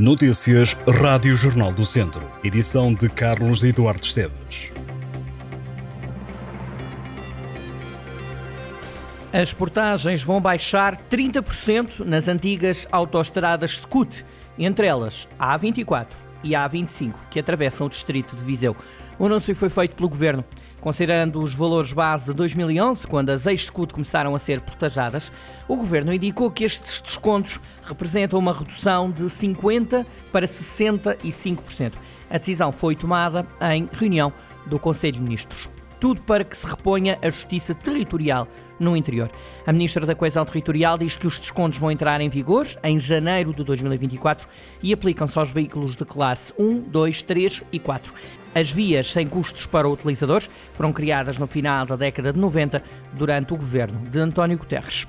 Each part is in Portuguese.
Notícias Rádio Jornal do Centro. Edição de Carlos Eduardo Esteves. As portagens vão baixar 30% nas antigas autoestradas SCUT, entre elas a A24 e a A25, que atravessam o distrito de Viseu. O anúncio foi feito pelo Governo. Considerando os valores base de 2011, quando as ex-SCUT começaram a ser portajadas, o Governo indicou que estes descontos representam uma redução de 50% para 65%. A decisão foi tomada em reunião do Conselho de Ministros tudo para que se reponha a justiça territorial no interior. A Ministra da Coesão Territorial diz que os descontos vão entrar em vigor em janeiro de 2024 e aplicam-se aos veículos de classe 1, 2, 3 e 4. As vias sem custos para o utilizador foram criadas no final da década de 90 durante o governo de António Guterres.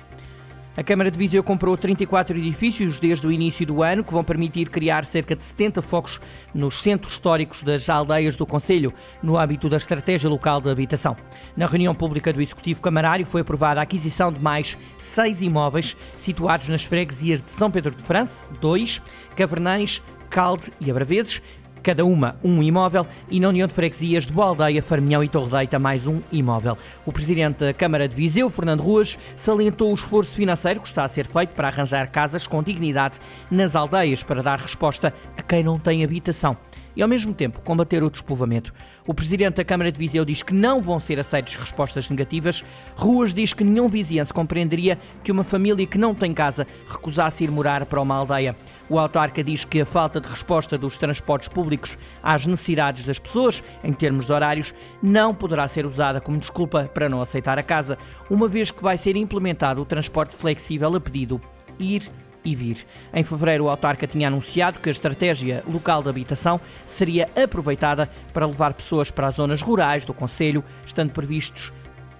A Câmara de Viseu comprou 34 edifícios desde o início do ano, que vão permitir criar cerca de 70 focos nos centros históricos das aldeias do Conselho, no âmbito da Estratégia Local de Habitação. Na reunião pública do Executivo Camarário foi aprovada a aquisição de mais seis imóveis situados nas freguesias de São Pedro de França, dois, Cavernães, Calde e Abraveses, cada uma um imóvel, e na União de Freguesias de Boa Aldeia, Farmião e Torredeita mais um imóvel. O presidente da Câmara de Viseu, Fernando Ruas, salientou o esforço financeiro que está a ser feito para arranjar casas com dignidade nas aldeias para dar resposta a quem não tem habitação e, ao mesmo tempo, combater o despovoamento. O presidente da Câmara de Viseu diz que não vão ser aceitas respostas negativas. Ruas diz que nenhum viziense compreenderia que uma família que não tem casa recusasse ir morar para uma aldeia. O autarca diz que a falta de resposta dos transportes públicos às necessidades das pessoas, em termos de horários, não poderá ser usada como desculpa para não aceitar a casa, uma vez que vai ser implementado o transporte flexível a pedido ir e vir. Em fevereiro, o autarca tinha anunciado que a estratégia local de habitação seria aproveitada para levar pessoas para as zonas rurais do Conselho, estando previstos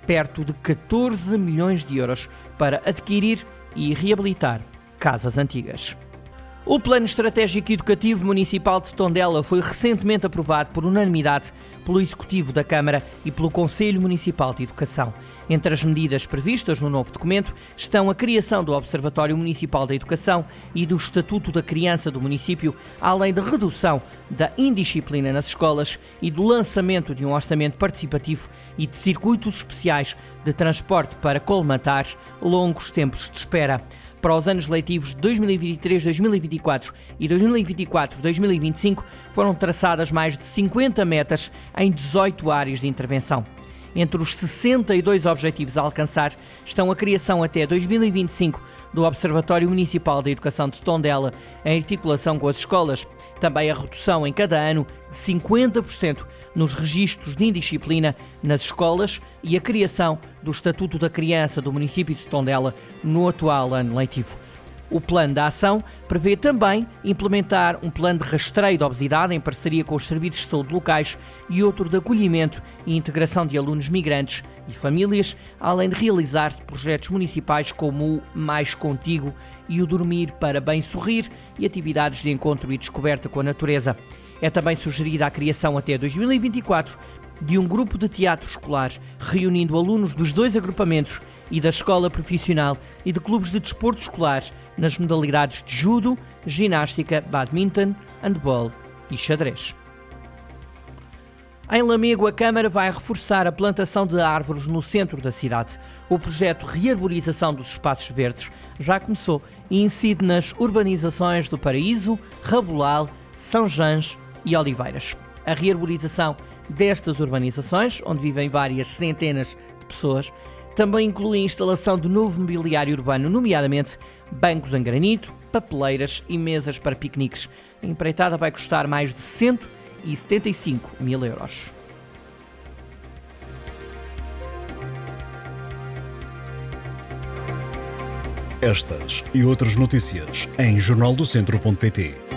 perto de 14 milhões de euros para adquirir e reabilitar casas antigas. O Plano Estratégico Educativo Municipal de Tondela foi recentemente aprovado por unanimidade pelo Executivo da Câmara e pelo Conselho Municipal de Educação. Entre as medidas previstas no novo documento estão a criação do Observatório Municipal da Educação e do Estatuto da Criança do município, além da redução da indisciplina nas escolas e do lançamento de um orçamento participativo e de circuitos especiais de transporte para colmatar longos tempos de espera para os anos letivos de 2023-2024 e 2024-2025 foram traçadas mais de 50 metas em 18 áreas de intervenção. Entre os 62 objetivos a alcançar estão a criação até 2025 do Observatório Municipal da Educação de Tondela, em articulação com as escolas, também a redução em cada ano de 50% nos registros de indisciplina nas escolas e a criação do Estatuto da Criança do município de Tondela no atual ano letivo. O plano da ação prevê também implementar um plano de rastreio de obesidade em parceria com os serviços de saúde locais e outro de acolhimento e integração de alunos migrantes e famílias, além de realizar projetos municipais como o Mais Contigo e o Dormir para Bem Sorrir e atividades de encontro e descoberta com a natureza. É também sugerida a criação até 2024 de um grupo de teatro escolar, reunindo alunos dos dois agrupamentos e da escola profissional e de clubes de desporto escolar nas modalidades de judo, ginástica, badminton, handball e xadrez. Em Lamego, a Câmara vai reforçar a plantação de árvores no centro da cidade. O projeto Rearborização dos Espaços Verdes já começou e incide nas urbanizações do Paraíso, Rabulal, São Jans e Oliveiras. A rearborização destas urbanizações, onde vivem várias centenas de pessoas, também inclui a instalação de novo mobiliário urbano, nomeadamente bancos em granito, papeleiras e mesas para piqueniques. A empreitada vai custar mais de 175 mil euros. Estas e outras notícias em jornaldocentro.pt.